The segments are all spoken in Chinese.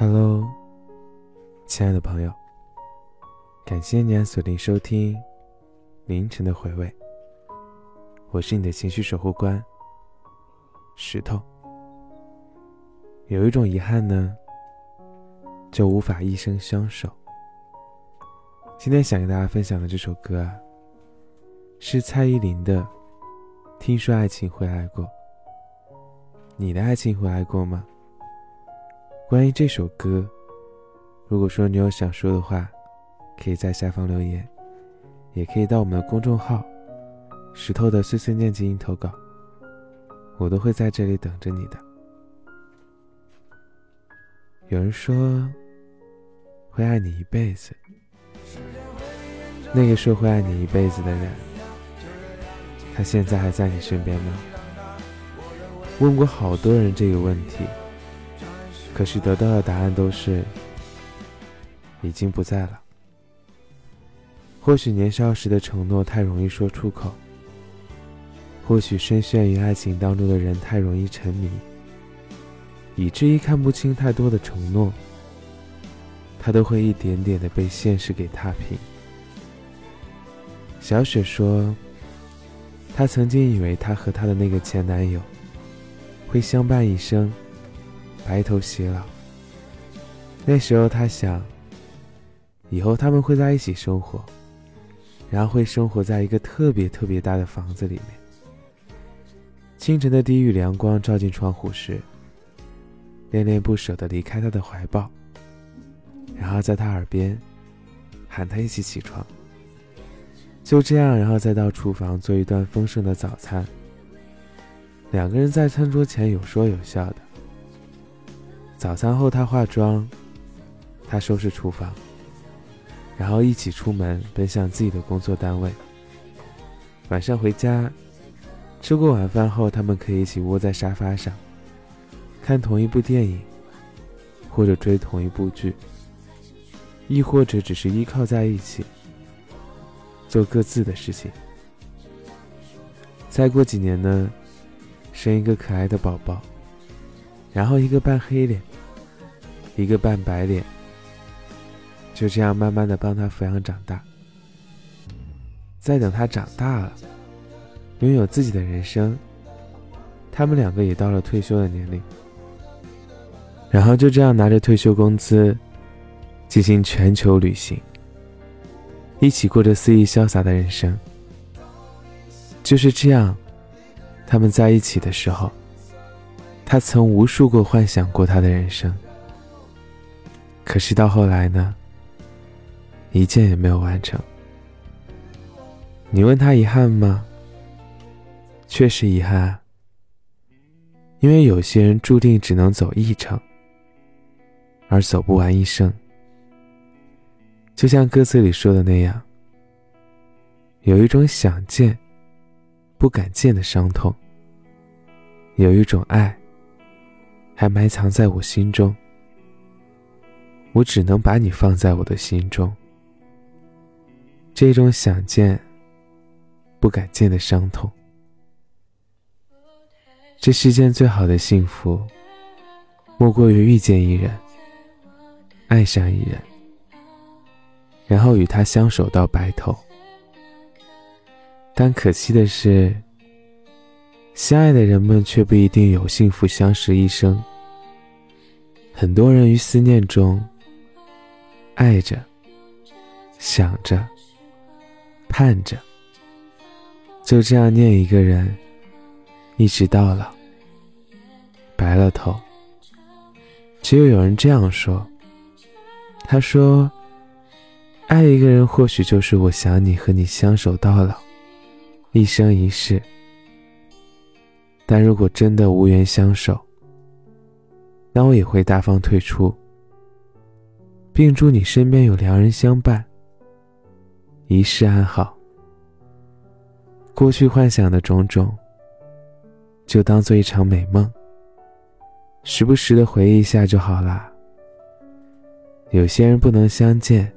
Hello，亲爱的朋友，感谢你锁定收听凌晨的回味。我是你的情绪守护官石头。有一种遗憾呢，就无法一生相守。今天想跟大家分享的这首歌啊，是蔡依林的《听说爱情会爱过》。你的爱情会爱过吗？关于这首歌，如果说你有想说的话，可以在下方留言，也可以到我们的公众号“石头的碎碎念”进行投稿，我都会在这里等着你的。有人说会爱你一辈子，那个说会爱你一辈子的人，他现在还在你身边吗？问过好多人这个问题。可是得到的答案都是已经不在了。或许年少时的承诺太容易说出口，或许深陷于爱情当中的人太容易沉迷，以至于看不清太多的承诺，他都会一点点的被现实给踏平。小雪说，她曾经以为她和她的那个前男友会相伴一生。白头偕老。那时候他想，以后他们会在一起生活，然后会生活在一个特别特别大的房子里面。清晨的第一缕阳光照进窗户时，恋恋不舍地离开他的怀抱，然后在他耳边喊他一起起床。就这样，然后再到厨房做一顿丰盛的早餐。两个人在餐桌前有说有笑的。早餐后，他化妆，他收拾厨房，然后一起出门奔向自己的工作单位。晚上回家，吃过晚饭后，他们可以一起窝在沙发上，看同一部电影，或者追同一部剧，亦或者只是依靠在一起，做各自的事情。再过几年呢，生一个可爱的宝宝，然后一个半黑脸。一个半白脸，就这样慢慢的帮他抚养长大。再等他长大了，拥有自己的人生，他们两个也到了退休的年龄。然后就这样拿着退休工资，进行全球旅行，一起过着肆意潇洒的人生。就是这样，他们在一起的时候，他曾无数个幻想过他的人生。可是到后来呢，一件也没有完成。你问他遗憾吗？确实遗憾，因为有些人注定只能走一程，而走不完一生。就像歌词里说的那样，有一种想见，不敢见的伤痛；有一种爱，还埋藏在我心中。我只能把你放在我的心中。这种想见，不敢见的伤痛。这世间最好的幸福，莫过于遇见一人，爱上一人，然后与他相守到白头。但可惜的是，相爱的人们却不一定有幸福相识一生。很多人于思念中。爱着，想着，盼着，就这样念一个人，一直到老，白了头。只有有人这样说，他说：“爱一个人，或许就是我想你和你相守到老，一生一世。但如果真的无缘相守，那我也会大方退出。”并祝你身边有良人相伴，一世安好。过去幻想的种种，就当做一场美梦，时不时的回忆一下就好啦。有些人不能相见，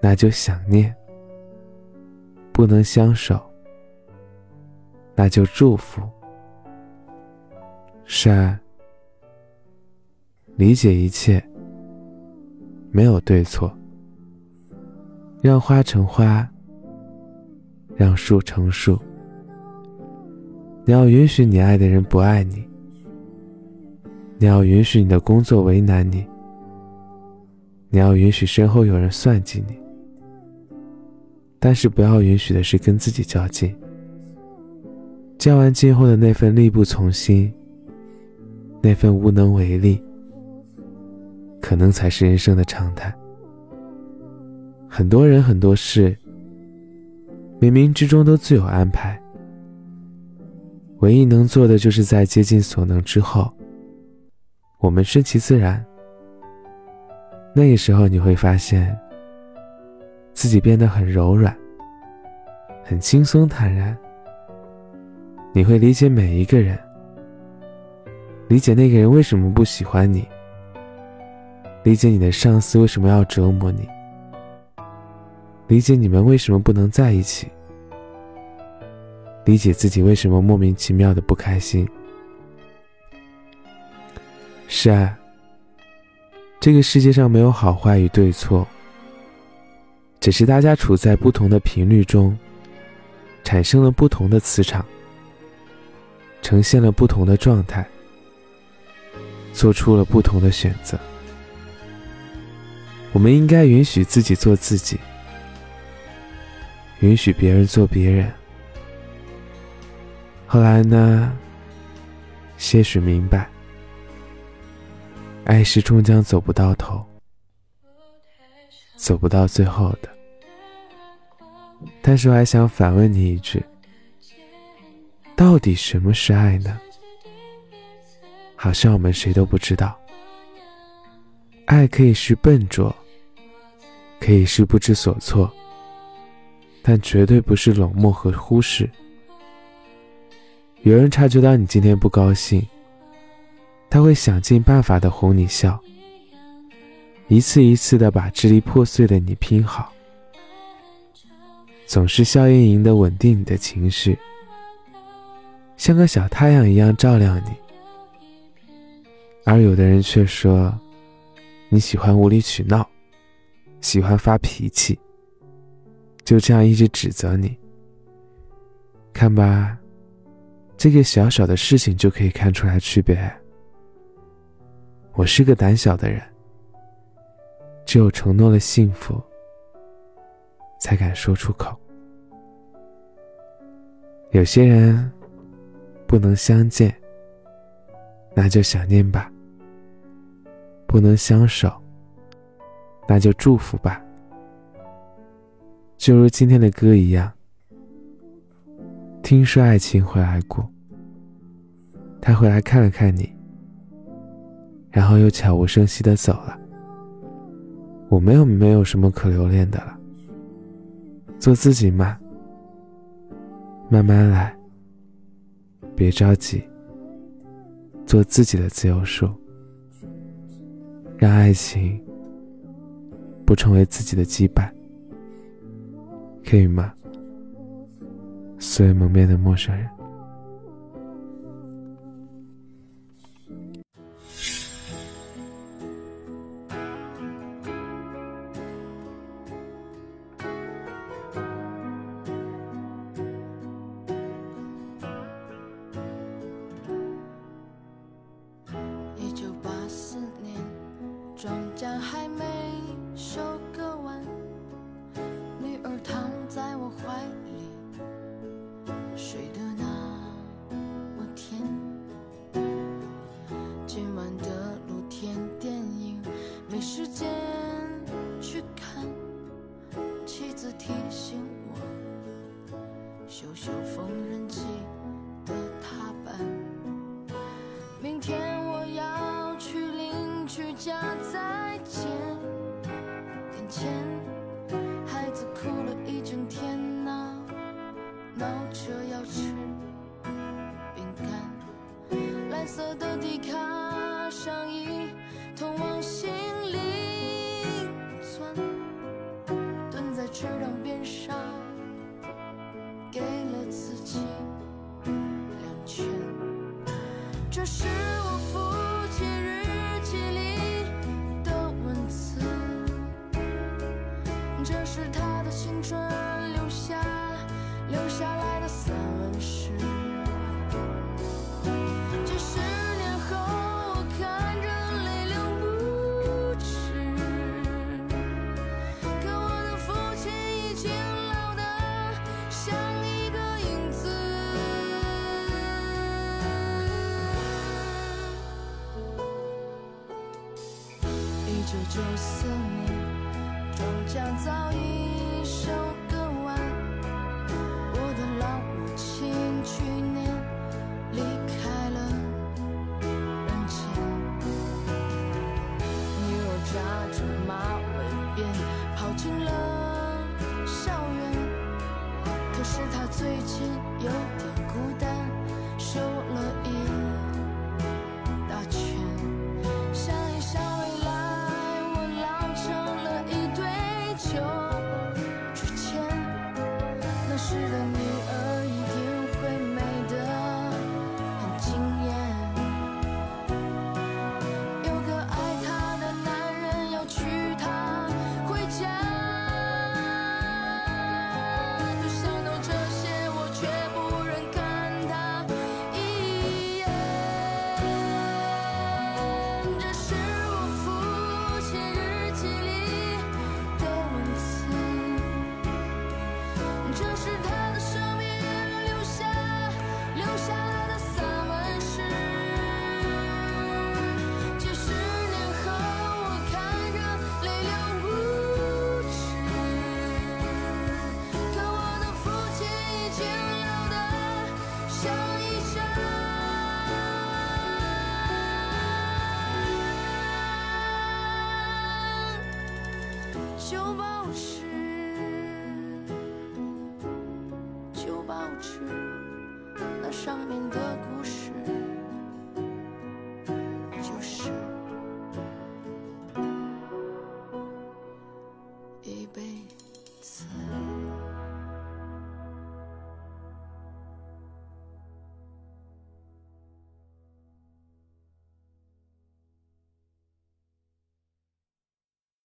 那就想念；不能相守，那就祝福。是啊。理解一切，没有对错。让花成花，让树成树。你要允许你爱的人不爱你，你要允许你的工作为难你，你要允许身后有人算计你，但是不要允许的是跟自己较劲。较完劲后的那份力不从心，那份无能为力，可能才是人生的常态。很多人很多事，冥冥之中都自有安排。唯一能做的，就是在竭尽所能之后，我们顺其自然。那个时候，你会发现自己变得很柔软，很轻松坦然。你会理解每一个人，理解那个人为什么不喜欢你，理解你的上司为什么要折磨你。理解你们为什么不能在一起，理解自己为什么莫名其妙的不开心。是啊，这个世界上没有好坏与对错，只是大家处在不同的频率中，产生了不同的磁场，呈现了不同的状态，做出了不同的选择。我们应该允许自己做自己。允许别人做别人。后来呢？些许明白，爱是终将走不到头，走不到最后的。但是我还想反问你一句：到底什么是爱呢？好像我们谁都不知道。爱可以是笨拙，可以是不知所措。但绝对不是冷漠和忽视。有人察觉到你今天不高兴，他会想尽办法的哄你笑，一次一次的把支离破碎的你拼好，总是笑盈盈的稳定你的情绪，像个小太阳一样照亮你。而有的人却说，你喜欢无理取闹，喜欢发脾气。就这样一直指责你，看吧，这个小小的事情就可以看出来区别。我是个胆小的人，只有承诺了幸福，才敢说出口。有些人不能相见，那就想念吧；不能相守，那就祝福吧。就如今天的歌一样，听说爱情会来过，他回来看了看你，然后又悄无声息的走了。我们又没有什么可留恋的了，做自己嘛，慢慢来，别着急，做自己的自由树，让爱情不成为自己的羁绊。可以吗？素未谋面的陌生人。一九八四年，庄稼还没收池塘边上，给了自己两拳，这是上面的